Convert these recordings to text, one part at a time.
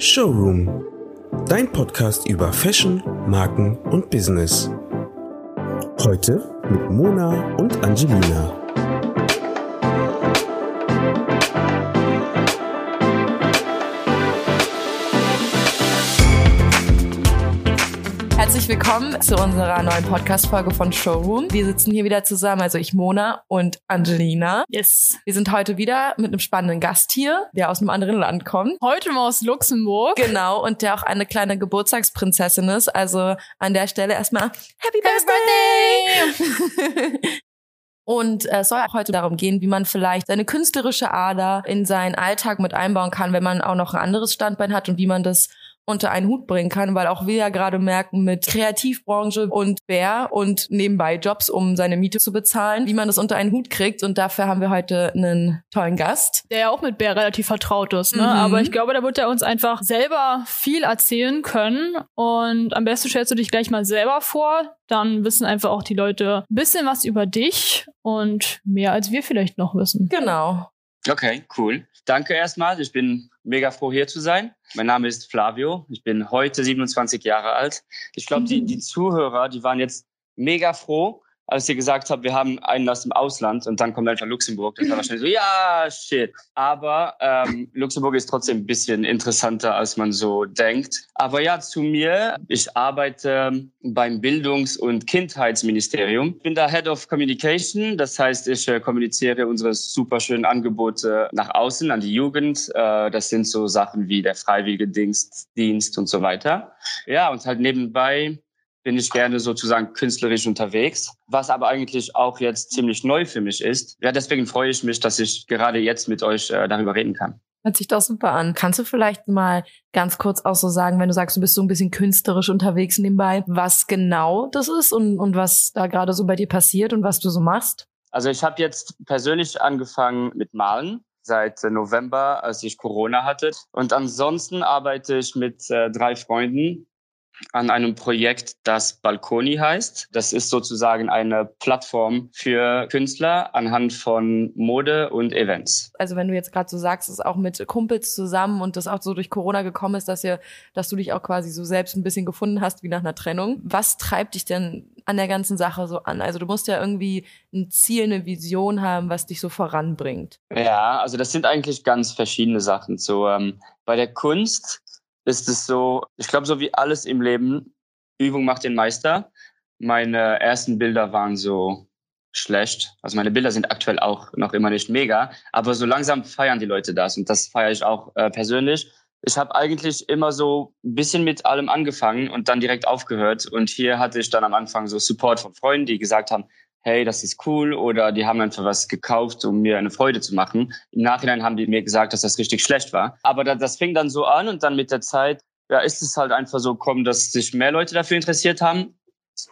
Showroom, dein Podcast über Fashion, Marken und Business. Heute mit Mona und Angelina. Herzlich willkommen zu unserer neuen Podcast-Folge von Showroom. Wir sitzen hier wieder zusammen, also ich, Mona und Angelina. Yes. Wir sind heute wieder mit einem spannenden Gast hier, der aus einem anderen Land kommt. Heute mal aus Luxemburg. Genau, und der auch eine kleine Geburtstagsprinzessin ist. Also an der Stelle erstmal Happy Happy Birthday! Und äh, es soll auch heute darum gehen, wie man vielleicht seine künstlerische Ader in seinen Alltag mit einbauen kann, wenn man auch noch ein anderes Standbein hat und wie man das unter einen Hut bringen kann, weil auch wir ja gerade merken mit Kreativbranche und Bär und nebenbei Jobs, um seine Miete zu bezahlen, wie man das unter einen Hut kriegt. Und dafür haben wir heute einen tollen Gast. Der ja auch mit Bär relativ vertraut ist, ne? Mhm. Aber ich glaube, da wird er uns einfach selber viel erzählen können. Und am besten stellst du dich gleich mal selber vor. Dann wissen einfach auch die Leute ein bisschen was über dich und mehr als wir vielleicht noch wissen. Genau. Okay, cool. Danke erstmal. Ich bin mega froh, hier zu sein. Mein Name ist Flavio. Ich bin heute 27 Jahre alt. Ich glaube, die, die Zuhörer, die waren jetzt mega froh, als ihr gesagt habt, wir haben einen aus dem Ausland und dann kommt einfach Luxemburg. Das war wahrscheinlich so, ja, shit. Aber ähm, Luxemburg ist trotzdem ein bisschen interessanter, als man so denkt. Aber ja, zu mir. Ich arbeite beim Bildungs- und Kindheitsministerium. Ich bin da Head of Communication. Das heißt, ich äh, kommuniziere unsere super schönen Angebote nach außen an die Jugend. Äh, das sind so Sachen wie der Freiwilligendienst Dienst und so weiter. Ja, und halt nebenbei bin ich gerne sozusagen künstlerisch unterwegs, was aber eigentlich auch jetzt ziemlich neu für mich ist. Ja, deswegen freue ich mich, dass ich gerade jetzt mit euch äh, darüber reden kann. Hört sich doch super an. Kannst du vielleicht mal ganz kurz auch so sagen, wenn du sagst, du bist so ein bisschen künstlerisch unterwegs nebenbei, was genau das ist und, und was da gerade so bei dir passiert und was du so machst? Also ich habe jetzt persönlich angefangen mit Malen seit äh, November, als ich Corona hatte. Und ansonsten arbeite ich mit äh, drei Freunden an einem Projekt, das Balkoni heißt. Das ist sozusagen eine Plattform für Künstler anhand von Mode und Events. Also wenn du jetzt gerade so sagst, es ist auch mit Kumpels zusammen und das auch so durch Corona gekommen ist, dass ihr, dass du dich auch quasi so selbst ein bisschen gefunden hast wie nach einer Trennung. Was treibt dich denn an der ganzen Sache so an? Also du musst ja irgendwie ein Ziel, eine Vision haben, was dich so voranbringt. Ja, also das sind eigentlich ganz verschiedene Sachen. So ähm, bei der Kunst ist es so, ich glaube, so wie alles im Leben, Übung macht den Meister. Meine ersten Bilder waren so schlecht. Also meine Bilder sind aktuell auch noch immer nicht mega, aber so langsam feiern die Leute das und das feiere ich auch äh, persönlich. Ich habe eigentlich immer so ein bisschen mit allem angefangen und dann direkt aufgehört. Und hier hatte ich dann am Anfang so Support von Freunden, die gesagt haben, hey, das ist cool oder die haben einfach was gekauft, um mir eine Freude zu machen. Im Nachhinein haben die mir gesagt, dass das richtig schlecht war. Aber das, das fing dann so an und dann mit der Zeit, ja, ist es halt einfach so gekommen, dass sich mehr Leute dafür interessiert haben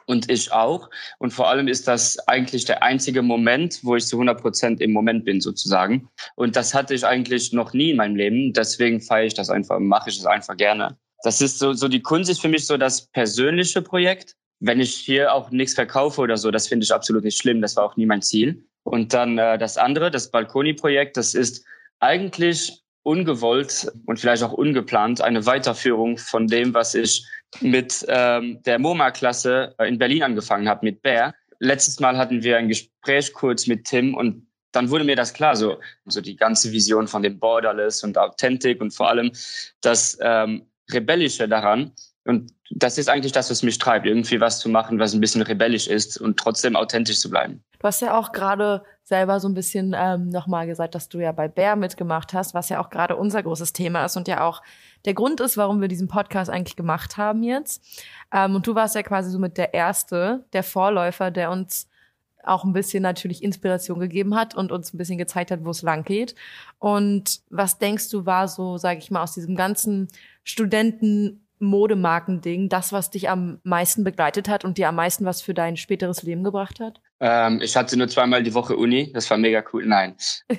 und ich auch. Und vor allem ist das eigentlich der einzige Moment, wo ich zu 100 Prozent im Moment bin sozusagen. Und das hatte ich eigentlich noch nie in meinem Leben. Deswegen feiere ich das einfach, mache ich es einfach gerne. Das ist so, so die Kunst ist für mich so das persönliche Projekt wenn ich hier auch nichts verkaufe oder so, das finde ich absolut nicht schlimm. Das war auch nie mein Ziel. Und dann äh, das andere, das Balkoni-Projekt, das ist eigentlich ungewollt und vielleicht auch ungeplant eine Weiterführung von dem, was ich mit ähm, der MoMA-Klasse in Berlin angefangen habe, mit Bär. Letztes Mal hatten wir ein Gespräch kurz mit Tim und dann wurde mir das klar, so, so die ganze Vision von dem Borderless und Authentic und vor allem das ähm, Rebellische daran. Und das ist eigentlich das, was mich treibt, irgendwie was zu machen, was ein bisschen rebellisch ist und trotzdem authentisch zu bleiben. Du hast ja auch gerade selber so ein bisschen ähm, nochmal gesagt, dass du ja bei Bär mitgemacht hast, was ja auch gerade unser großes Thema ist und ja auch der Grund ist, warum wir diesen Podcast eigentlich gemacht haben jetzt. Ähm, und du warst ja quasi so mit der Erste, der Vorläufer, der uns auch ein bisschen natürlich Inspiration gegeben hat und uns ein bisschen gezeigt hat, wo es lang geht. Und was denkst du war so, sage ich mal, aus diesem ganzen Studenten Modemarkending das, was dich am meisten begleitet hat und dir am meisten was für dein späteres Leben gebracht hat? Ähm, ich hatte nur zweimal die Woche Uni, das war mega cool. Nein.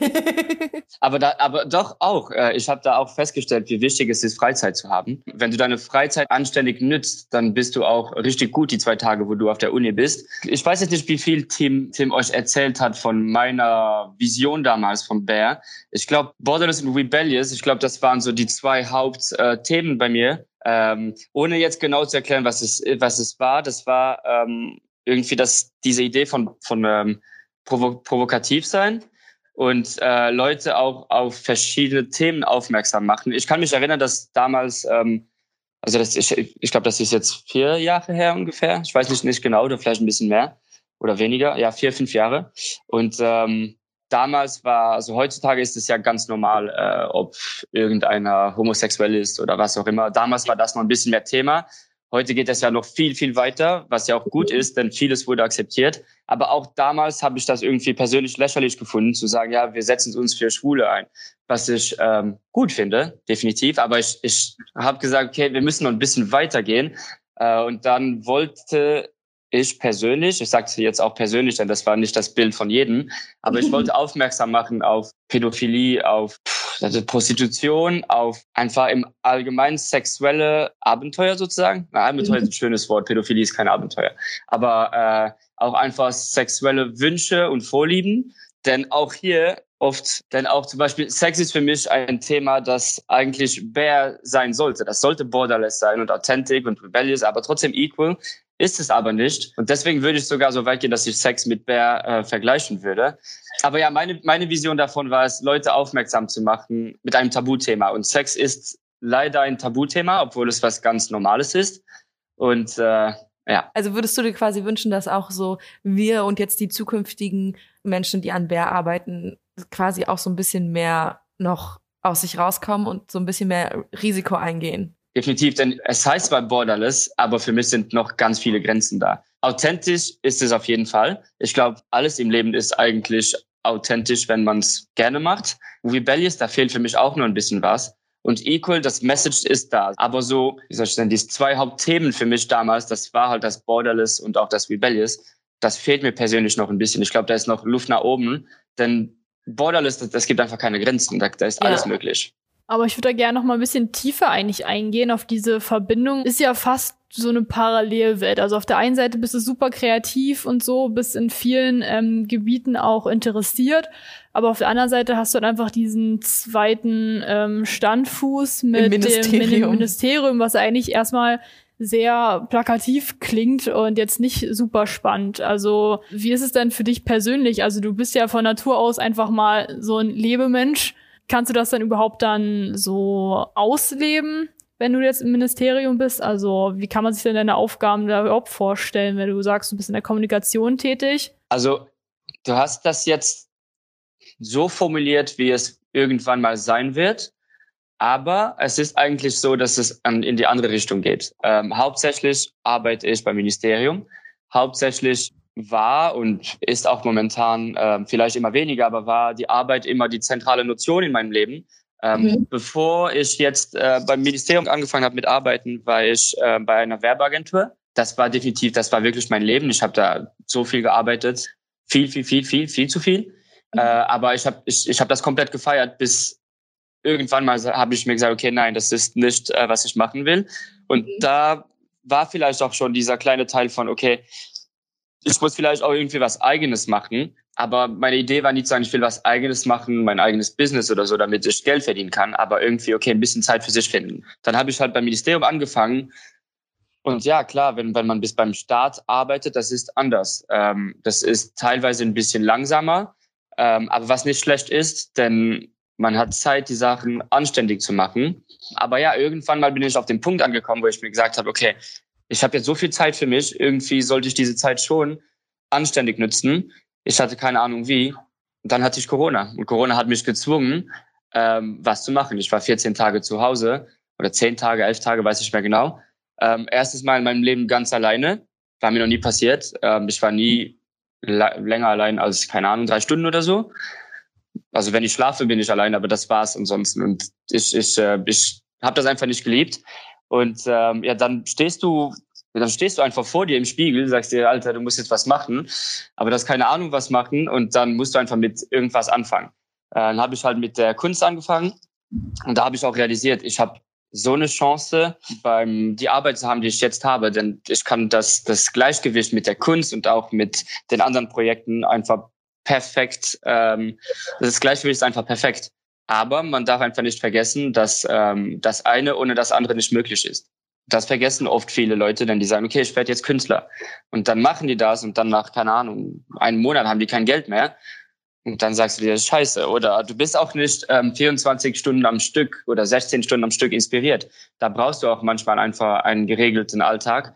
aber, da, aber doch auch. Äh, ich habe da auch festgestellt, wie wichtig es ist, Freizeit zu haben. Wenn du deine Freizeit anständig nützt, dann bist du auch richtig gut die zwei Tage, wo du auf der Uni bist. Ich weiß jetzt nicht, wie viel Tim, Tim euch erzählt hat von meiner Vision damals von Bear. Ich glaube, Borderless und Rebellious, ich glaube, das waren so die zwei Hauptthemen äh, bei mir. Ähm, ohne jetzt genau zu erklären, was es, was es war, das war ähm, irgendwie das, diese Idee von, von ähm, provo provokativ sein und äh, Leute auch auf verschiedene Themen aufmerksam machen. Ich kann mich erinnern, dass damals, ähm, also das, ich, ich glaube, das ist jetzt vier Jahre her ungefähr. Ich weiß nicht, nicht genau, oder vielleicht ein bisschen mehr oder weniger. Ja, vier, fünf Jahre. Und ähm, damals war, also heutzutage ist es ja ganz normal, äh, ob irgendeiner homosexuell ist oder was auch immer. Damals war das noch ein bisschen mehr Thema. Heute geht es ja noch viel, viel weiter, was ja auch gut ist, denn vieles wurde akzeptiert. Aber auch damals habe ich das irgendwie persönlich lächerlich gefunden, zu sagen, ja, wir setzen uns für Schwule ein, was ich ähm, gut finde, definitiv. Aber ich, ich habe gesagt, okay, wir müssen noch ein bisschen weitergehen. Äh, und dann wollte ich persönlich, ich sage jetzt auch persönlich, denn das war nicht das Bild von jedem, aber ich wollte aufmerksam machen auf Pädophilie, auf also Prostitution, auf einfach im allgemeinen sexuelle Abenteuer sozusagen. Na, Abenteuer ist ein schönes Wort, Pädophilie ist kein Abenteuer. Aber äh, auch einfach sexuelle Wünsche und Vorlieben. Denn auch hier oft, denn auch zum Beispiel Sex ist für mich ein Thema, das eigentlich bare sein sollte. Das sollte borderless sein und authentic und rebellious, aber trotzdem equal. Ist es aber nicht. Und deswegen würde ich sogar so weit gehen, dass ich Sex mit Bear äh, vergleichen würde. Aber ja, meine, meine Vision davon war es, Leute aufmerksam zu machen mit einem Tabuthema. Und Sex ist leider ein Tabuthema, obwohl es was ganz Normales ist. Und äh, ja. Also würdest du dir quasi wünschen, dass auch so wir und jetzt die zukünftigen Menschen, die an Bär arbeiten, quasi auch so ein bisschen mehr noch aus sich rauskommen und so ein bisschen mehr Risiko eingehen? Definitiv, denn es heißt zwar Borderless, aber für mich sind noch ganz viele Grenzen da. Authentisch ist es auf jeden Fall. Ich glaube, alles im Leben ist eigentlich authentisch, wenn man es gerne macht. Rebellious, da fehlt für mich auch nur ein bisschen was. Und Equal, das Message ist da. Aber so, wie soll ich denn, diese zwei Hauptthemen für mich damals, das war halt das Borderless und auch das Rebellious. Das fehlt mir persönlich noch ein bisschen. Ich glaube, da ist noch Luft nach oben. Denn Borderless, das, das gibt einfach keine Grenzen. Da, da ist ja. alles möglich. Aber ich würde da gerne noch mal ein bisschen tiefer eigentlich eingehen auf diese Verbindung. Ist ja fast so eine Parallelwelt. Also auf der einen Seite bist du super kreativ und so, bist in vielen ähm, Gebieten auch interessiert. Aber auf der anderen Seite hast du dann einfach diesen zweiten ähm, Standfuß mit Ministerium. dem Ministerium, was eigentlich erstmal sehr plakativ klingt und jetzt nicht super spannend. Also wie ist es denn für dich persönlich? Also du bist ja von Natur aus einfach mal so ein Lebemensch Kannst du das dann überhaupt dann so ausleben, wenn du jetzt im Ministerium bist? Also wie kann man sich denn deine Aufgaben da überhaupt vorstellen, wenn du sagst, du bist in der Kommunikation tätig? Also du hast das jetzt so formuliert, wie es irgendwann mal sein wird. Aber es ist eigentlich so, dass es in die andere Richtung geht. Ähm, hauptsächlich arbeite ich beim Ministerium. Hauptsächlich war und ist auch momentan äh, vielleicht immer weniger, aber war die Arbeit immer die zentrale Notion in meinem Leben. Ähm, mhm. Bevor ich jetzt äh, beim Ministerium angefangen habe mit Arbeiten, war ich äh, bei einer Werbeagentur. Das war definitiv, das war wirklich mein Leben. Ich habe da so viel gearbeitet, viel, viel, viel, viel, viel zu viel. Mhm. Äh, aber ich habe ich, ich hab das komplett gefeiert, bis irgendwann mal habe ich mir gesagt, okay, nein, das ist nicht, äh, was ich machen will. Und mhm. da war vielleicht auch schon dieser kleine Teil von, okay, ich muss vielleicht auch irgendwie was Eigenes machen. Aber meine Idee war nicht zu sagen, ich will was Eigenes machen, mein eigenes Business oder so, damit ich Geld verdienen kann. Aber irgendwie, okay, ein bisschen Zeit für sich finden. Dann habe ich halt beim Ministerium angefangen. Und ja, klar, wenn, wenn man bis beim Start arbeitet, das ist anders. Ähm, das ist teilweise ein bisschen langsamer. Ähm, aber was nicht schlecht ist, denn man hat Zeit, die Sachen anständig zu machen. Aber ja, irgendwann mal bin ich auf den Punkt angekommen, wo ich mir gesagt habe, okay, ich habe jetzt so viel Zeit für mich, irgendwie sollte ich diese Zeit schon anständig nutzen. Ich hatte keine Ahnung wie. Und dann hatte ich Corona. Und Corona hat mich gezwungen, ähm, was zu machen. Ich war 14 Tage zu Hause oder 10 Tage, 11 Tage, weiß ich mehr genau. Ähm, erstes Mal in meinem Leben ganz alleine. War mir noch nie passiert. Ähm, ich war nie länger allein als, keine Ahnung, drei Stunden oder so. Also wenn ich schlafe, bin ich allein, aber das war's ansonsten. Und ich, ich, äh, ich habe das einfach nicht geliebt. Und ähm, ja, dann stehst du dann stehst du einfach vor dir im Spiegel, sagst dir, Alter, du musst jetzt was machen, aber du hast keine Ahnung, was machen und dann musst du einfach mit irgendwas anfangen. Äh, dann habe ich halt mit der Kunst angefangen und da habe ich auch realisiert, ich habe so eine Chance, beim die Arbeit zu haben, die ich jetzt habe, denn ich kann das das Gleichgewicht mit der Kunst und auch mit den anderen Projekten einfach perfekt. Ähm, das Gleichgewicht ist einfach perfekt. Aber man darf einfach nicht vergessen, dass ähm, das eine ohne das andere nicht möglich ist. Das vergessen oft viele Leute, denn die sagen, okay, ich werde jetzt Künstler. Und dann machen die das und dann nach, keine Ahnung, einem Monat haben die kein Geld mehr. Und dann sagst du dir, scheiße. Oder du bist auch nicht ähm, 24 Stunden am Stück oder 16 Stunden am Stück inspiriert. Da brauchst du auch manchmal einfach einen geregelten Alltag.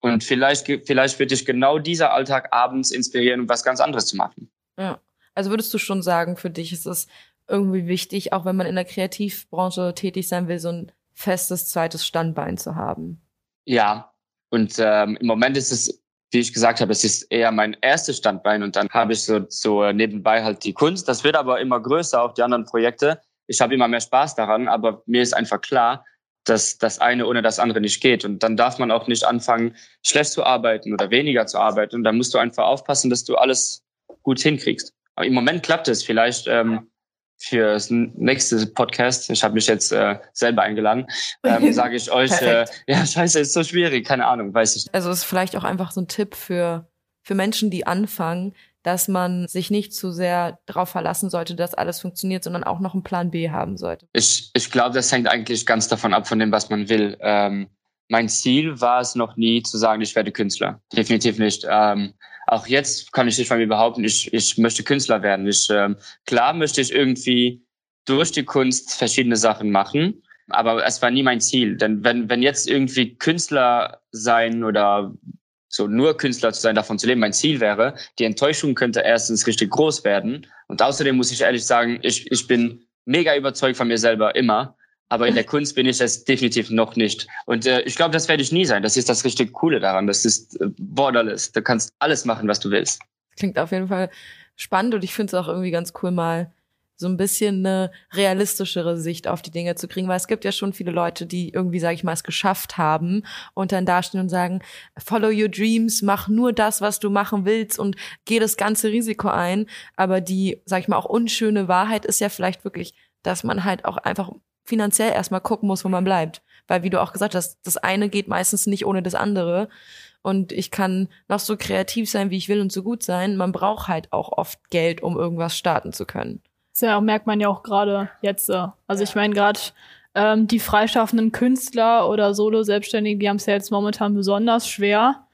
Und vielleicht, vielleicht wird dich genau dieser Alltag abends inspirieren, um was ganz anderes zu machen. Ja. Also würdest du schon sagen, für dich ist es irgendwie wichtig, auch wenn man in der Kreativbranche tätig sein will, so ein festes zweites Standbein zu haben. Ja, und ähm, im Moment ist es, wie ich gesagt habe, es ist eher mein erstes Standbein und dann habe ich so, so nebenbei halt die Kunst. Das wird aber immer größer, auch die anderen Projekte. Ich habe immer mehr Spaß daran, aber mir ist einfach klar, dass das eine ohne das andere nicht geht. Und dann darf man auch nicht anfangen, schlecht zu arbeiten oder weniger zu arbeiten. Und dann musst du einfach aufpassen, dass du alles gut hinkriegst. Aber im Moment klappt es. Vielleicht ähm, für das nächste Podcast, ich habe mich jetzt äh, selber eingeladen, ähm, sage ich euch, äh, ja, scheiße, ist so schwierig, keine Ahnung, weiß ich. Also ist vielleicht auch einfach so ein Tipp für, für Menschen, die anfangen, dass man sich nicht zu sehr darauf verlassen sollte, dass alles funktioniert, sondern auch noch einen Plan B haben sollte. Ich, ich glaube, das hängt eigentlich ganz davon ab, von dem, was man will. Ähm, mein Ziel war es noch nie zu sagen, ich werde Künstler. Definitiv nicht. Ähm, auch jetzt kann ich nicht von mir behaupten, ich, ich möchte Künstler werden. Ich, ähm, klar möchte ich irgendwie durch die Kunst verschiedene Sachen machen, aber es war nie mein Ziel. Denn wenn, wenn jetzt irgendwie Künstler sein oder so nur Künstler zu sein, davon zu leben, mein Ziel wäre, die Enttäuschung könnte erstens richtig groß werden. Und außerdem muss ich ehrlich sagen, ich, ich bin mega überzeugt von mir selber immer. Aber in der Kunst bin ich es definitiv noch nicht. Und äh, ich glaube, das werde ich nie sein. Das ist das richtig Coole daran. Das ist äh, borderless. Du kannst alles machen, was du willst. Klingt auf jeden Fall spannend und ich finde es auch irgendwie ganz cool, mal so ein bisschen eine realistischere Sicht auf die Dinge zu kriegen, weil es gibt ja schon viele Leute, die irgendwie, sage ich mal, es geschafft haben und dann dastehen und sagen, follow your dreams, mach nur das, was du machen willst und geh das ganze Risiko ein. Aber die, sage ich mal, auch unschöne Wahrheit ist ja vielleicht wirklich, dass man halt auch einfach finanziell erstmal gucken muss, wo man bleibt. Weil, wie du auch gesagt hast, das eine geht meistens nicht ohne das andere. Und ich kann noch so kreativ sein, wie ich will und so gut sein. Man braucht halt auch oft Geld, um irgendwas starten zu können. Das ja, merkt man ja auch gerade jetzt. Also ich meine gerade ähm, die freischaffenden Künstler oder Solo-Selbstständigen, die haben es ja jetzt momentan besonders schwer,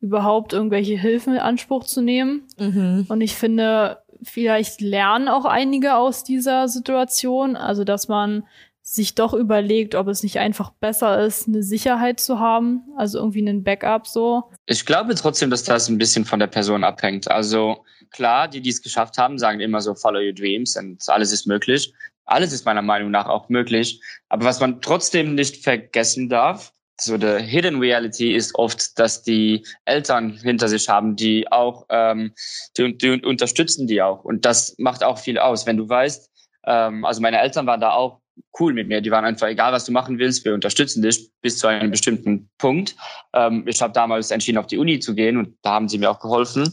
überhaupt irgendwelche Hilfen in Anspruch zu nehmen. Mhm. Und ich finde, vielleicht lernen auch einige aus dieser Situation. Also dass man sich doch überlegt, ob es nicht einfach besser ist, eine Sicherheit zu haben, also irgendwie einen Backup so. Ich glaube trotzdem, dass das ein bisschen von der Person abhängt. Also klar, die, die es geschafft haben, sagen immer so, follow your dreams und alles ist möglich. Alles ist meiner Meinung nach auch möglich. Aber was man trotzdem nicht vergessen darf, so the hidden reality ist oft, dass die Eltern hinter sich haben, die auch, ähm, die, die unterstützen die auch. Und das macht auch viel aus. Wenn du weißt, ähm, also meine Eltern waren da auch cool mit mir. Die waren einfach, egal was du machen willst, wir unterstützen dich bis zu einem bestimmten Punkt. Ähm, ich habe damals entschieden, auf die Uni zu gehen und da haben sie mir auch geholfen.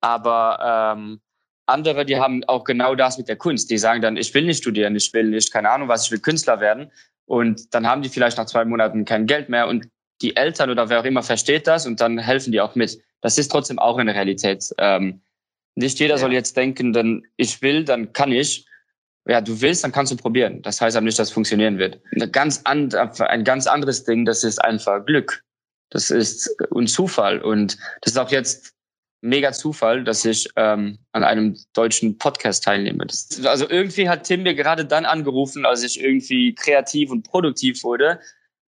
Aber ähm, andere, die haben auch genau das mit der Kunst. Die sagen dann, ich will nicht studieren, ich will nicht, keine Ahnung was, ich will Künstler werden. Und dann haben die vielleicht nach zwei Monaten kein Geld mehr und die Eltern oder wer auch immer versteht das und dann helfen die auch mit. Das ist trotzdem auch eine Realität. Ähm, nicht jeder ja. soll jetzt denken, dann ich will, dann kann ich ja, du willst, dann kannst du probieren. Das heißt aber nicht, dass es funktionieren wird. Eine ganz ein ganz anderes Ding, das ist einfach Glück. Das ist ein Zufall. Und das ist auch jetzt mega Zufall, dass ich ähm, an einem deutschen Podcast teilnehme. Das, also irgendwie hat Tim mir gerade dann angerufen, als ich irgendwie kreativ und produktiv wurde.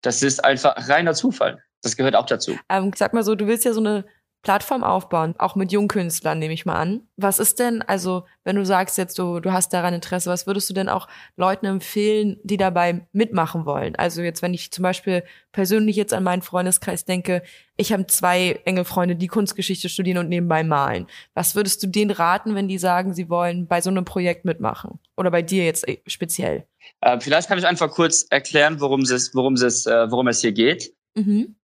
Das ist einfach reiner Zufall. Das gehört auch dazu. Ähm, sag mal so, du willst ja so eine Plattform aufbauen, auch mit Jungkünstlern, nehme ich mal an. Was ist denn, also, wenn du sagst jetzt, du, du hast daran Interesse, was würdest du denn auch Leuten empfehlen, die dabei mitmachen wollen? Also jetzt, wenn ich zum Beispiel persönlich jetzt an meinen Freundeskreis denke, ich habe zwei enge Freunde, die Kunstgeschichte studieren und nebenbei malen. Was würdest du denen raten, wenn die sagen, sie wollen bei so einem Projekt mitmachen? Oder bei dir jetzt äh, speziell? Äh, vielleicht kann ich einfach kurz erklären, worum es, worum es, äh, worum es hier geht. Mhm.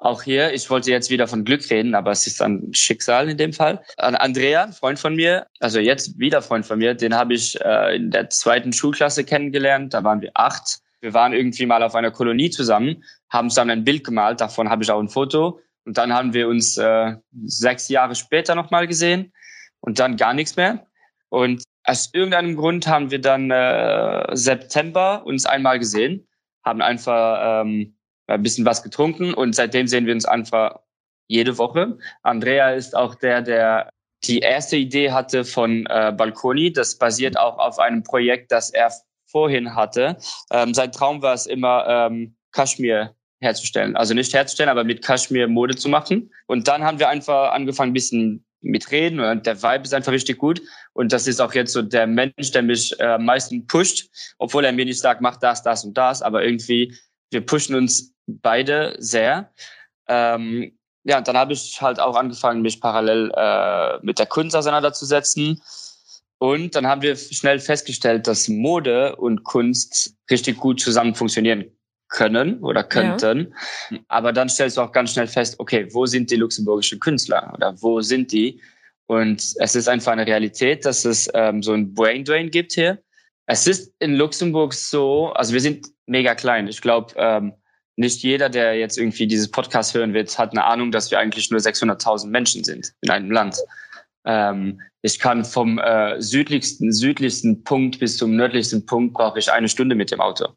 Auch hier, ich wollte jetzt wieder von Glück reden, aber es ist ein Schicksal in dem Fall. An Andrea, Freund von mir, also jetzt wieder Freund von mir, den habe ich äh, in der zweiten Schulklasse kennengelernt. Da waren wir acht. Wir waren irgendwie mal auf einer Kolonie zusammen, haben zusammen ein Bild gemalt, davon habe ich auch ein Foto. Und dann haben wir uns äh, sechs Jahre später nochmal gesehen und dann gar nichts mehr. Und aus irgendeinem Grund haben wir dann äh, September uns einmal gesehen, haben einfach ähm, ein bisschen was getrunken und seitdem sehen wir uns einfach jede Woche. Andrea ist auch der, der die erste Idee hatte von äh, Balkoni. Das basiert auch auf einem Projekt, das er vorhin hatte. Ähm, sein Traum war es immer, ähm, Kaschmir herzustellen. Also nicht herzustellen, aber mit Kaschmir Mode zu machen. Und dann haben wir einfach angefangen, ein bisschen mit reden und der Vibe ist einfach richtig gut. Und das ist auch jetzt so der Mensch, der mich äh, am meisten pusht, obwohl er mir nicht sagt, mach das, das und das, aber irgendwie, wir pushen uns beide sehr. Ähm, ja, und dann habe ich halt auch angefangen, mich parallel äh, mit der Kunst auseinanderzusetzen. Und dann haben wir schnell festgestellt, dass Mode und Kunst richtig gut zusammen funktionieren können oder könnten. Ja. Aber dann stellst du auch ganz schnell fest, okay, wo sind die luxemburgischen Künstler oder wo sind die? Und es ist einfach eine Realität, dass es ähm, so ein Brain Drain gibt hier. Es ist in Luxemburg so, also wir sind mega klein. Ich glaube, ähm, nicht jeder, der jetzt irgendwie dieses Podcast hören wird, hat eine Ahnung, dass wir eigentlich nur 600.000 Menschen sind in einem Land. Ähm, ich kann vom äh, südlichsten, südlichsten Punkt bis zum nördlichsten Punkt brauche ich eine Stunde mit dem Auto.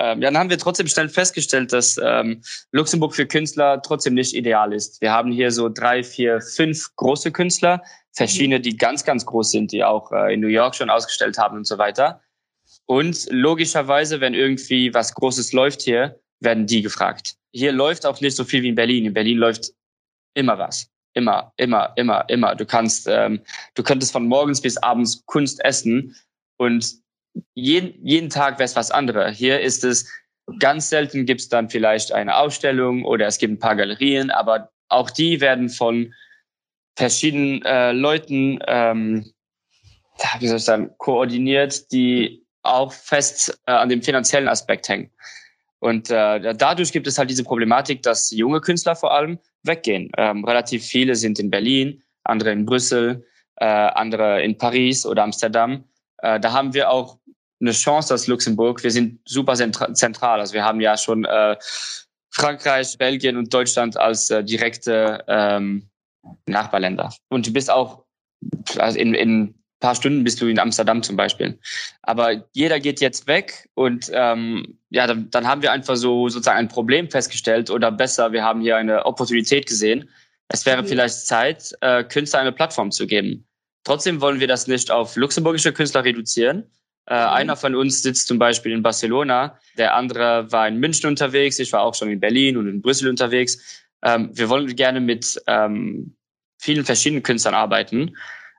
Ähm, dann haben wir trotzdem schnell festgestellt, dass ähm, Luxemburg für Künstler trotzdem nicht ideal ist. Wir haben hier so drei, vier, fünf große Künstler, verschiedene, die ganz, ganz groß sind, die auch äh, in New York schon ausgestellt haben und so weiter. Und logischerweise, wenn irgendwie was Großes läuft hier, werden die gefragt. Hier läuft auch nicht so viel wie in Berlin. In Berlin läuft immer was. Immer, immer, immer, immer. Du kannst, ähm, du könntest von morgens bis abends Kunst essen und jeden, jeden Tag wäre es was anderes. Hier ist es ganz selten gibt es dann vielleicht eine Ausstellung oder es gibt ein paar Galerien, aber auch die werden von verschiedenen äh, Leuten, ähm, wie soll ich sagen, koordiniert, die auch fest äh, an dem finanziellen Aspekt hängen. Und äh, dadurch gibt es halt diese Problematik, dass junge Künstler vor allem weggehen. Ähm, relativ viele sind in Berlin, andere in Brüssel, äh, andere in Paris oder Amsterdam. Äh, da haben wir auch eine Chance als Luxemburg. Wir sind super zentral. Also wir haben ja schon äh, Frankreich, Belgien und Deutschland als äh, direkte ähm, Nachbarländer. Und du bist auch also in, in paar Stunden bist du in Amsterdam zum Beispiel. Aber jeder geht jetzt weg und ähm, ja, dann, dann haben wir einfach so sozusagen ein Problem festgestellt oder besser, wir haben hier eine Opportunität gesehen. Es wäre vielleicht Zeit, äh, Künstler eine Plattform zu geben. Trotzdem wollen wir das nicht auf luxemburgische Künstler reduzieren. Äh, mhm. Einer von uns sitzt zum Beispiel in Barcelona, der andere war in München unterwegs, ich war auch schon in Berlin und in Brüssel unterwegs. Ähm, wir wollen gerne mit ähm, vielen verschiedenen Künstlern arbeiten.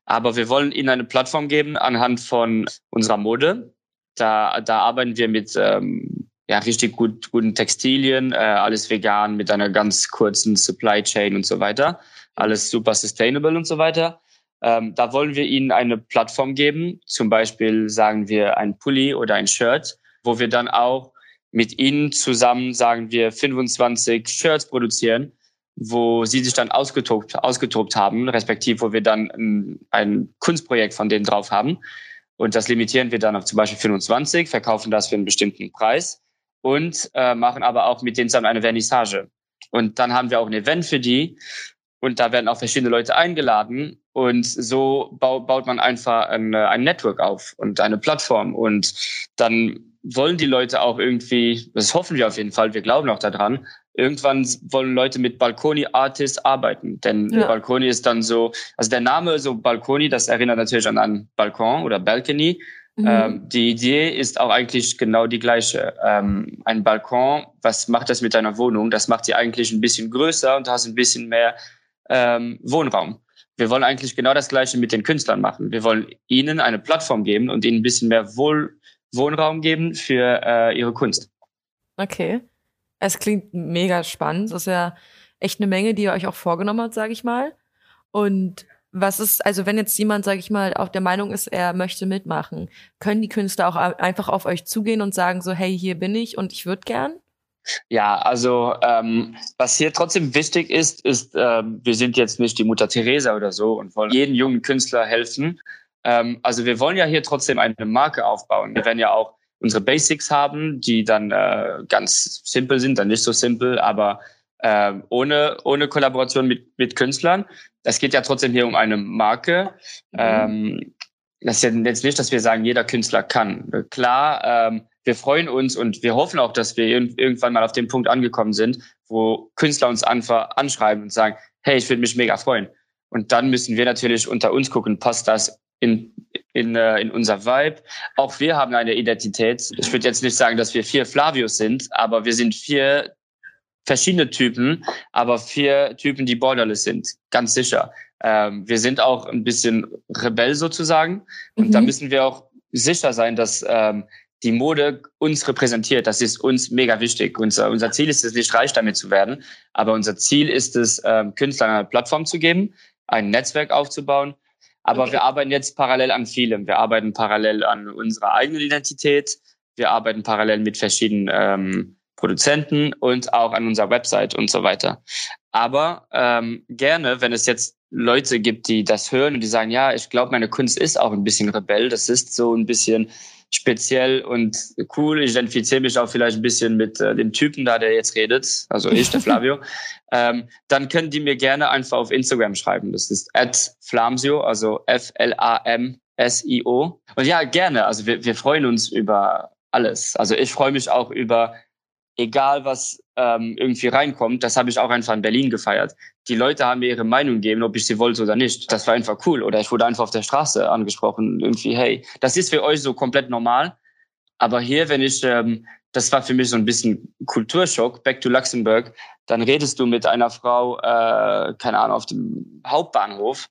Aber wir wollen ihnen eine Plattform geben anhand von unserer Mode. Da, da arbeiten wir mit ähm, ja, richtig gut, guten Textilien, äh, alles vegan mit einer ganz kurzen Supply Chain und so weiter. Alles super sustainable und so weiter. Ähm, da wollen wir ihnen eine Plattform geben. Zum Beispiel sagen wir ein Pulli oder ein Shirt, wo wir dann auch mit ihnen zusammen, sagen wir, 25 Shirts produzieren wo sie sich dann ausgetobt, ausgetobt haben, respektive wo wir dann ein, ein Kunstprojekt von denen drauf haben. Und das limitieren wir dann auf zum Beispiel 25, verkaufen das für einen bestimmten Preis und äh, machen aber auch mit denen zusammen eine Vernissage. Und dann haben wir auch ein Event für die und da werden auch verschiedene Leute eingeladen und so baut, man einfach ein, ein Network auf und eine Plattform und dann wollen die Leute auch irgendwie, das hoffen wir auf jeden Fall, wir glauben auch daran, irgendwann wollen Leute mit Balkoni Artists arbeiten. Denn ja. Balkoni ist dann so, also der Name so Balkoni, das erinnert natürlich an einen Balkon oder Balcony. Mhm. Ähm, die Idee ist auch eigentlich genau die gleiche. Ähm, ein Balkon, was macht das mit deiner Wohnung? Das macht sie eigentlich ein bisschen größer und du hast ein bisschen mehr ähm, Wohnraum. Wir wollen eigentlich genau das Gleiche mit den Künstlern machen. Wir wollen ihnen eine Plattform geben und ihnen ein bisschen mehr Wohl Wohnraum geben für äh, ihre Kunst. Okay. Es klingt mega spannend. Das ist ja echt eine Menge, die ihr euch auch vorgenommen habt, sage ich mal. Und was ist, also wenn jetzt jemand, sage ich mal, auch der Meinung ist, er möchte mitmachen, können die Künstler auch einfach auf euch zugehen und sagen so, hey, hier bin ich und ich würde gern? Ja, also ähm, was hier trotzdem wichtig ist, ist, äh, wir sind jetzt nicht die Mutter Teresa oder so und wollen jedem jungen Künstler helfen. Ähm, also wir wollen ja hier trotzdem eine Marke aufbauen. Wir werden ja auch unsere Basics haben, die dann äh, ganz simpel sind, dann nicht so simpel, aber äh, ohne, ohne Kollaboration mit, mit Künstlern. Es geht ja trotzdem hier um eine Marke. Mhm. Ähm, das ist ja jetzt nicht, dass wir sagen, jeder Künstler kann. Klar, ähm, wir freuen uns und wir hoffen auch, dass wir irgendwann mal auf dem Punkt angekommen sind, wo Künstler uns anschreiben und sagen, hey, ich würde mich mega freuen. Und dann müssen wir natürlich unter uns gucken, passt das in, in, äh, in unser Vibe. Auch wir haben eine Identität. Ich würde jetzt nicht sagen, dass wir vier Flavios sind, aber wir sind vier verschiedene Typen, aber vier Typen, die borderless sind, ganz sicher. Ähm, wir sind auch ein bisschen Rebell sozusagen und mhm. da müssen wir auch sicher sein, dass ähm, die Mode uns repräsentiert. Das ist uns mega wichtig. Unser, unser Ziel ist es nicht, reich damit zu werden, aber unser Ziel ist es, ähm, Künstlern eine Plattform zu geben, ein Netzwerk aufzubauen. Aber okay. wir arbeiten jetzt parallel an vielem. Wir arbeiten parallel an unserer eigenen Identität. Wir arbeiten parallel mit verschiedenen ähm, Produzenten und auch an unserer Website und so weiter. Aber ähm, gerne, wenn es jetzt Leute gibt, die das hören und die sagen, ja, ich glaube, meine Kunst ist auch ein bisschen Rebell. Das ist so ein bisschen speziell und cool. Ich identifiziere mich auch vielleicht ein bisschen mit äh, dem Typen da, der jetzt redet, also ich, der Flavio. ähm, dann können die mir gerne einfach auf Instagram schreiben. Das ist at Flamsio, also F-L-A-M-S-I-O. Und ja, gerne. Also wir, wir freuen uns über alles. Also ich freue mich auch über egal was ähm, irgendwie reinkommt, das habe ich auch einfach in Berlin gefeiert. Die Leute haben mir ihre Meinung gegeben, ob ich sie wollte oder nicht. Das war einfach cool. Oder ich wurde einfach auf der Straße angesprochen, irgendwie, hey, das ist für euch so komplett normal. Aber hier, wenn ich, ähm, das war für mich so ein bisschen Kulturschock, back to Luxemburg, dann redest du mit einer Frau, äh, keine Ahnung, auf dem Hauptbahnhof.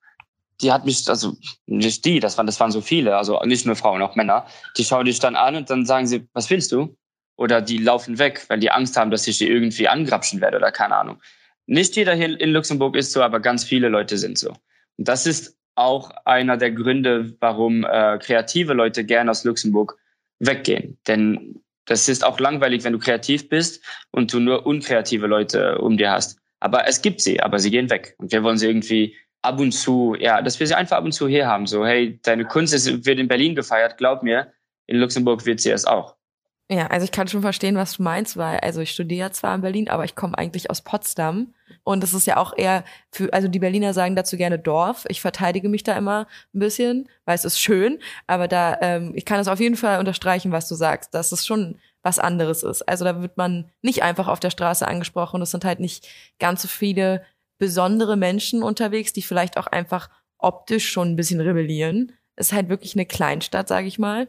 Die hat mich, also nicht die, das waren, das waren so viele, also nicht nur Frauen, auch Männer. Die schauen dich dann an und dann sagen sie, was willst du? Oder die laufen weg, weil die Angst haben, dass ich die irgendwie angrapschen werde oder keine Ahnung. Nicht jeder hier in Luxemburg ist so, aber ganz viele Leute sind so. Und das ist auch einer der Gründe, warum äh, kreative Leute gerne aus Luxemburg weggehen. Denn das ist auch langweilig, wenn du kreativ bist und du nur unkreative Leute um dir hast. Aber es gibt sie, aber sie gehen weg. Und wir wollen sie irgendwie ab und zu, ja, dass wir sie einfach ab und zu hier haben. So, hey, deine Kunst ist, wird in Berlin gefeiert, glaub mir, in Luxemburg wird sie es auch. Ja, also ich kann schon verstehen, was du meinst, weil, also ich studiere zwar in Berlin, aber ich komme eigentlich aus Potsdam. Und es ist ja auch eher für, also die Berliner sagen dazu gerne Dorf. Ich verteidige mich da immer ein bisschen, weil es ist schön. Aber da, ähm, ich kann es auf jeden Fall unterstreichen, was du sagst, dass es schon was anderes ist. Also da wird man nicht einfach auf der Straße angesprochen. Es sind halt nicht ganz so viele besondere Menschen unterwegs, die vielleicht auch einfach optisch schon ein bisschen rebellieren ist halt wirklich eine Kleinstadt, sage ich mal.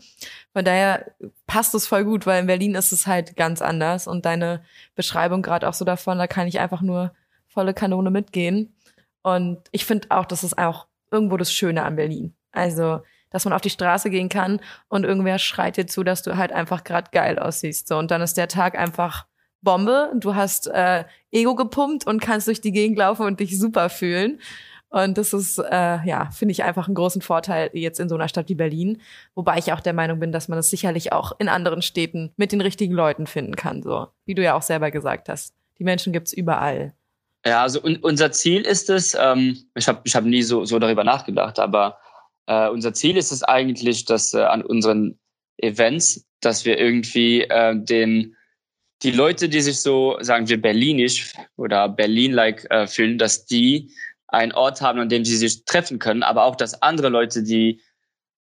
Von daher passt es voll gut, weil in Berlin ist es halt ganz anders und deine Beschreibung gerade auch so davon, da kann ich einfach nur volle Kanone mitgehen. Und ich finde auch, das ist auch irgendwo das Schöne an Berlin. Also, dass man auf die Straße gehen kann und irgendwer schreit dir zu, dass du halt einfach gerade geil aussiehst. So, und dann ist der Tag einfach Bombe. Du hast äh, Ego gepumpt und kannst durch die Gegend laufen und dich super fühlen. Und das ist, äh, ja, finde ich einfach einen großen Vorteil jetzt in so einer Stadt wie Berlin. Wobei ich auch der Meinung bin, dass man das sicherlich auch in anderen Städten mit den richtigen Leuten finden kann, so. Wie du ja auch selber gesagt hast. Die Menschen gibt's überall. Ja, also un unser Ziel ist es, ähm, ich habe ich hab nie so, so darüber nachgedacht, aber äh, unser Ziel ist es eigentlich, dass äh, an unseren Events, dass wir irgendwie äh, den die Leute, die sich so, sagen wir, berlinisch oder Berlin-like äh, fühlen, dass die einen Ort haben, an dem sie sich treffen können, aber auch, dass andere Leute, die,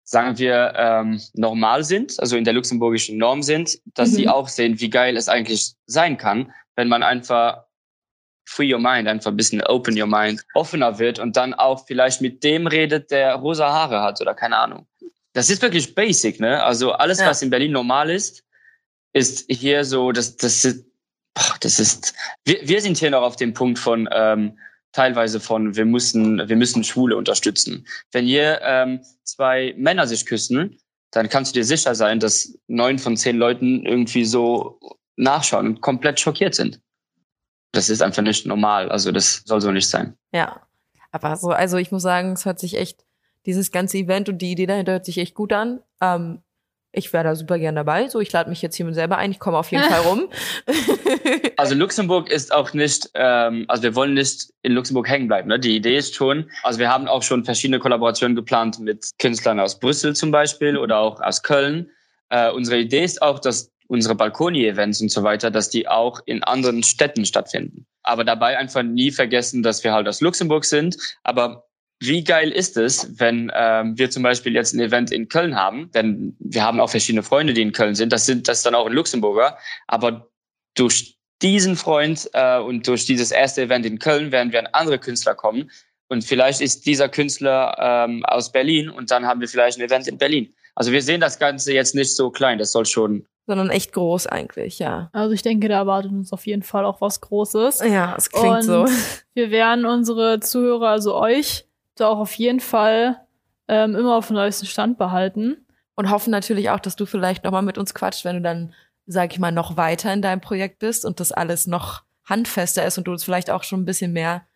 sagen wir, ähm, normal sind, also in der luxemburgischen Norm sind, dass mhm. sie auch sehen, wie geil es eigentlich sein kann, wenn man einfach free your mind, einfach ein bisschen open your mind, offener wird und dann auch vielleicht mit dem redet, der rosa Haare hat oder keine Ahnung. Das ist wirklich basic, ne? Also alles, ja. was in Berlin normal ist, ist hier so, das, das ist, boah, das ist, wir, wir sind hier noch auf dem Punkt von, ähm, teilweise von, wir müssen, wir müssen Schwule unterstützen. Wenn hier ähm, zwei Männer sich küssen, dann kannst du dir sicher sein, dass neun von zehn Leuten irgendwie so nachschauen und komplett schockiert sind. Das ist einfach nicht normal. Also das soll so nicht sein. Ja, aber so, also ich muss sagen, es hört sich echt, dieses ganze Event und die Idee dahinter hört sich echt gut an. Ähm, ich wäre da super gern dabei. So, ich lade mich jetzt hier selber ein, ich komme auf jeden Fall rum. also Luxemburg ist auch nicht, ähm, also wir wollen nicht in Luxemburg hängen bleiben. Ne? Die Idee ist schon, also wir haben auch schon verschiedene Kollaborationen geplant mit Künstlern aus Brüssel zum Beispiel oder auch aus Köln. Äh, unsere Idee ist auch, dass unsere Balkoni-Events und so weiter, dass die auch in anderen Städten stattfinden. Aber dabei einfach nie vergessen, dass wir halt aus Luxemburg sind, aber wie geil ist es, wenn ähm, wir zum Beispiel jetzt ein Event in Köln haben, denn wir haben auch verschiedene Freunde, die in Köln sind, das sind das ist dann auch ein Luxemburger, aber durch diesen Freund äh, und durch dieses erste Event in Köln werden wir an andere Künstler kommen und vielleicht ist dieser Künstler ähm, aus Berlin und dann haben wir vielleicht ein Event in Berlin. Also wir sehen das Ganze jetzt nicht so klein, das soll schon sondern echt groß eigentlich, ja. Also ich denke, da erwartet uns auf jeden Fall auch was Großes. Ja, es klingt und so. Wir werden unsere Zuhörer, also euch, da auch auf jeden Fall ähm, immer auf dem neuesten Stand behalten. Und hoffen natürlich auch, dass du vielleicht nochmal mit uns quatscht, wenn du dann, sag ich mal, noch weiter in deinem Projekt bist und das alles noch handfester ist und du uns vielleicht auch schon ein bisschen mehr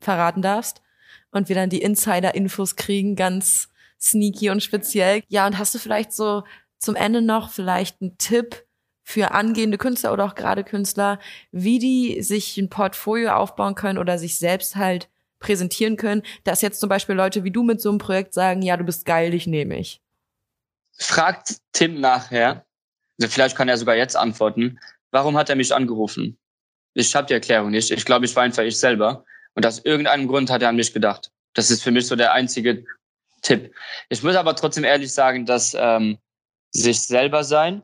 verraten darfst. Und wir dann die Insider-Infos kriegen, ganz sneaky und speziell. Ja, und hast du vielleicht so zum Ende noch vielleicht einen Tipp für angehende Künstler oder auch gerade Künstler, wie die sich ein Portfolio aufbauen können oder sich selbst halt präsentieren können, dass jetzt zum Beispiel Leute wie du mit so einem Projekt sagen, ja, du bist geil, dich nehme ich? Fragt Tim nachher, also vielleicht kann er sogar jetzt antworten, warum hat er mich angerufen? Ich habe die Erklärung nicht. Ich glaube, ich war einfach ich selber. Und aus irgendeinem Grund hat er an mich gedacht. Das ist für mich so der einzige Tipp. Ich muss aber trotzdem ehrlich sagen, dass ähm, sich selber sein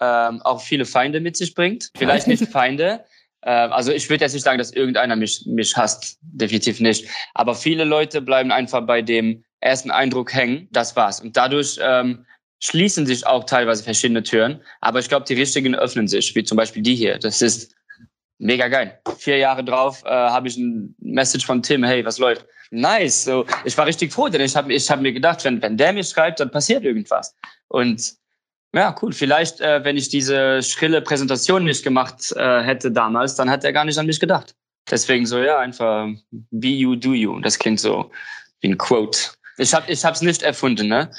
ähm, auch viele Feinde mit sich bringt. Vielleicht nicht Feinde, also ich würde jetzt nicht sagen, dass irgendeiner mich, mich hasst, definitiv nicht. Aber viele Leute bleiben einfach bei dem ersten Eindruck hängen, das war's. Und dadurch ähm, schließen sich auch teilweise verschiedene Türen. Aber ich glaube, die richtigen öffnen sich, wie zum Beispiel die hier. Das ist mega geil. Vier Jahre drauf äh, habe ich ein Message von Tim, hey, was läuft? Nice. So, ich war richtig froh, denn ich habe ich hab mir gedacht, wenn, wenn der mir schreibt, dann passiert irgendwas. Und ja, cool. Vielleicht, äh, wenn ich diese schrille Präsentation nicht gemacht äh, hätte damals, dann hat er gar nicht an mich gedacht. Deswegen so, ja, einfach be you, do you. Das klingt so wie ein Quote. Ich habe ich hab's nicht erfunden, ne?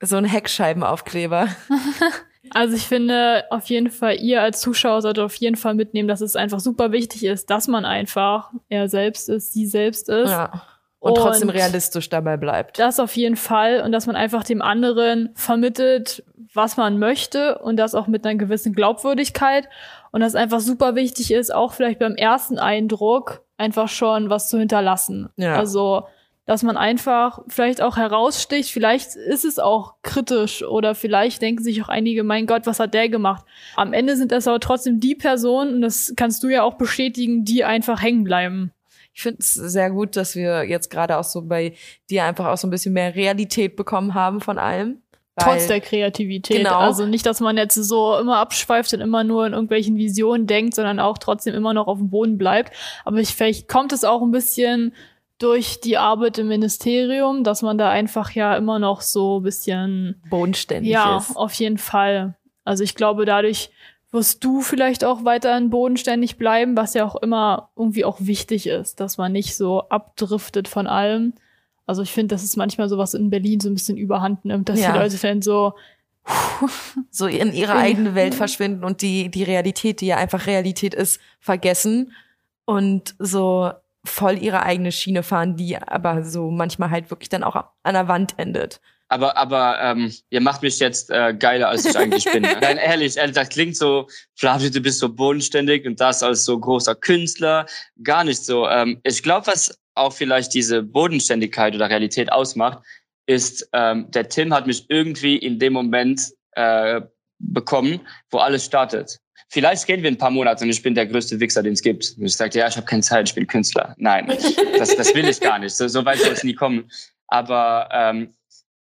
So ein Heckscheibenaufkleber. Also ich finde auf jeden Fall, ihr als Zuschauer solltet auf jeden Fall mitnehmen, dass es einfach super wichtig ist, dass man einfach er selbst ist, sie selbst ist. Ja. Und, und trotzdem realistisch dabei bleibt. Das auf jeden Fall. Und dass man einfach dem anderen vermittelt, was man möchte und das auch mit einer gewissen Glaubwürdigkeit. Und das einfach super wichtig ist, auch vielleicht beim ersten Eindruck einfach schon was zu hinterlassen. Ja. Also, dass man einfach vielleicht auch heraussticht, vielleicht ist es auch kritisch oder vielleicht denken sich auch einige, mein Gott, was hat der gemacht? Am Ende sind das aber trotzdem die Personen, und das kannst du ja auch bestätigen, die einfach hängen bleiben. Ich finde es sehr gut, dass wir jetzt gerade auch so bei dir einfach auch so ein bisschen mehr Realität bekommen haben von allem. Trotz der Kreativität. Genau. Also nicht, dass man jetzt so immer abschweift und immer nur in irgendwelchen Visionen denkt, sondern auch trotzdem immer noch auf dem Boden bleibt. Aber ich, vielleicht kommt es auch ein bisschen durch die Arbeit im Ministerium, dass man da einfach ja immer noch so ein bisschen bodenständig ja, ist. Ja, auf jeden Fall. Also ich glaube, dadurch wirst du vielleicht auch weiterhin bodenständig bleiben, was ja auch immer irgendwie auch wichtig ist, dass man nicht so abdriftet von allem. Also ich finde, dass es manchmal sowas in Berlin so ein bisschen überhand nimmt, dass ja. die Leute dann so so in ihre eigene Welt verschwinden und die, die Realität, die ja einfach Realität ist, vergessen und so voll ihre eigene Schiene fahren, die aber so manchmal halt wirklich dann auch an der Wand endet. Aber, aber ähm, ihr macht mich jetzt äh, geiler, als ich eigentlich bin. Nein, ehrlich, ehrlich, das klingt so, Flavio, du bist so bodenständig und das als so großer Künstler. Gar nicht so. Ähm, ich glaube, was auch vielleicht diese Bodenständigkeit oder Realität ausmacht, ist, ähm, der Tim hat mich irgendwie in dem Moment äh, bekommen, wo alles startet. Vielleicht gehen wir ein paar Monate und ich bin der größte Wichser, den es gibt. Und ich sage, ja, ich habe keine Zeit, ich bin Künstler. Nein, das, das will ich gar nicht. So, so weit soll es nie kommen. Aber ähm,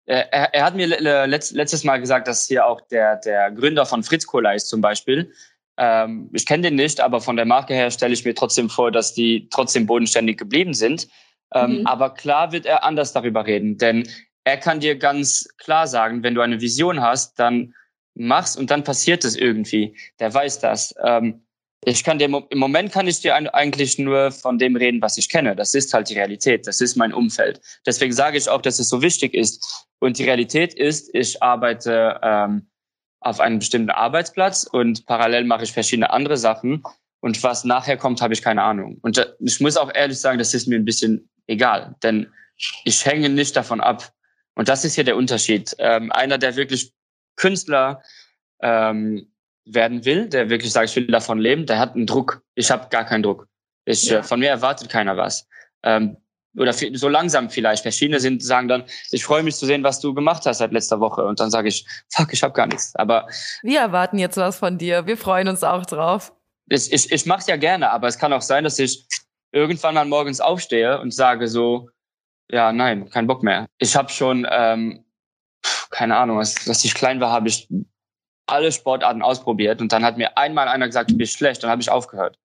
er, er hat mir letzt, letztes Mal gesagt, dass hier auch der, der Gründer von Fritz Cola ist zum Beispiel. Ähm, ich kenne den nicht, aber von der Marke her stelle ich mir trotzdem vor, dass die trotzdem bodenständig geblieben sind. Ähm, mhm. Aber klar wird er anders darüber reden, denn er kann dir ganz klar sagen, wenn du eine Vision hast, dann mach's und dann passiert es irgendwie. Der weiß das. Ähm, Ich kann dir im Moment kann ich dir eigentlich nur von dem reden, was ich kenne. Das ist halt die Realität. Das ist mein Umfeld. Deswegen sage ich auch, dass es so wichtig ist. Und die Realität ist, ich arbeite ähm, auf einem bestimmten Arbeitsplatz und parallel mache ich verschiedene andere Sachen. Und was nachher kommt, habe ich keine Ahnung. Und äh, ich muss auch ehrlich sagen, das ist mir ein bisschen egal, denn ich hänge nicht davon ab. Und das ist hier der Unterschied. Ähm, einer, der wirklich Künstler ähm, werden will, der wirklich sagt, ich will davon leben, der hat einen Druck. Ich habe gar keinen Druck. Ich, ja. äh, von mir erwartet keiner was. Ähm, oder so langsam vielleicht. Verschiedene sind, sagen dann, ich freue mich zu sehen, was du gemacht hast seit letzter Woche. Und dann sage ich, fuck, ich habe gar nichts. Aber wir erwarten jetzt was von dir. Wir freuen uns auch drauf. Ich, ich, ich mache ja gerne, aber es kann auch sein, dass ich irgendwann mal morgens aufstehe und sage so, ja, nein, kein Bock mehr. Ich habe schon, ähm, keine Ahnung, als, als ich klein war, habe ich alle Sportarten ausprobiert und dann hat mir einmal einer gesagt, du bist schlecht, dann habe ich aufgehört.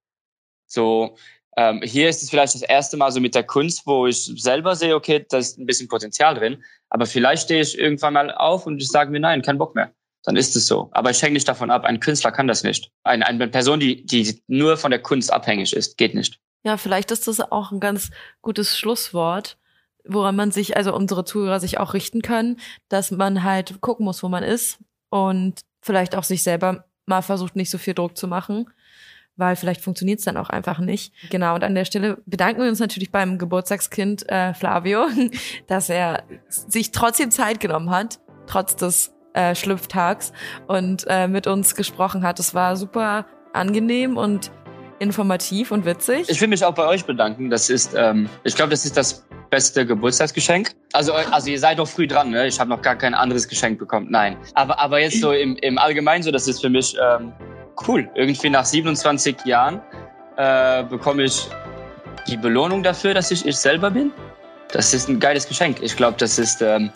So, ähm, hier ist es vielleicht das erste Mal so mit der Kunst, wo ich selber sehe, okay, da ist ein bisschen Potenzial drin, aber vielleicht stehe ich irgendwann mal auf und ich sage mir, nein, kein Bock mehr. Dann ist es so. Aber ich hänge nicht davon ab. Ein Künstler kann das nicht. Eine, eine Person, die, die nur von der Kunst abhängig ist, geht nicht. Ja, vielleicht ist das auch ein ganz gutes Schlusswort, woran man sich, also unsere Zuhörer sich auch richten können, dass man halt gucken muss, wo man ist und vielleicht auch sich selber mal versucht, nicht so viel Druck zu machen, weil vielleicht funktioniert es dann auch einfach nicht. Genau, und an der Stelle bedanken wir uns natürlich beim Geburtstagskind äh, Flavio, dass er sich trotzdem Zeit genommen hat, trotz des äh, Schlüpftags und äh, mit uns gesprochen hat. Es war super angenehm und informativ und witzig. Ich will mich auch bei euch bedanken. Das ist, ähm, ich glaube, das ist das beste Geburtstagsgeschenk. Also, also ihr seid doch früh dran, ne? Ich habe noch gar kein anderes Geschenk bekommen. Nein. Aber, aber jetzt so im, im Allgemeinen so, das ist für mich ähm, cool. Irgendwie nach 27 Jahren äh, bekomme ich die Belohnung dafür, dass ich ich selber bin. Das ist ein geiles Geschenk. Ich glaube, das ist ähm,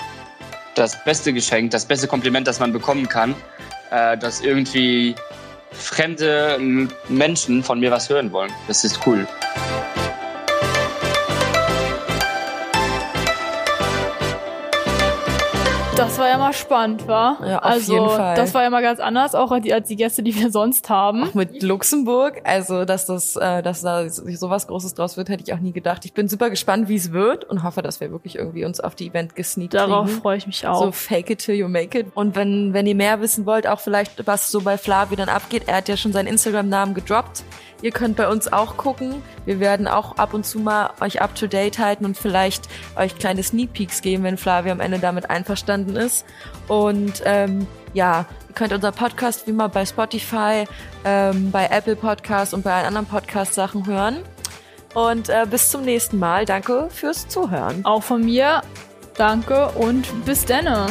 das beste Geschenk, das beste Kompliment, das man bekommen kann. Äh, dass irgendwie fremde Menschen von mir was hören wollen. Das ist cool. Ja mal spannend, war? Ja, auf also, jeden Fall. Das war ja mal ganz anders, auch als die, als die Gäste, die wir sonst haben. Auch mit Luxemburg, also dass das, äh, dass da sowas Großes draus wird, hätte ich auch nie gedacht. Ich bin super gespannt, wie es wird und hoffe, dass wir wirklich irgendwie uns auf die Event gesneakt Darauf kriegen. freue ich mich auch. So fake it till you make it. Und wenn, wenn ihr mehr wissen wollt, auch vielleicht, was so bei Flavi dann abgeht, er hat ja schon seinen Instagram-Namen gedroppt. Ihr könnt bei uns auch gucken. Wir werden auch ab und zu mal euch up to date halten und vielleicht euch kleine Sneak Peeks geben, wenn Flavia am Ende damit einverstanden ist. Und ähm, ja, ihr könnt unser Podcast wie immer bei Spotify, ähm, bei Apple Podcasts und bei allen anderen Podcast-Sachen hören. Und äh, bis zum nächsten Mal. Danke fürs Zuhören. Auch von mir. Danke und bis denne.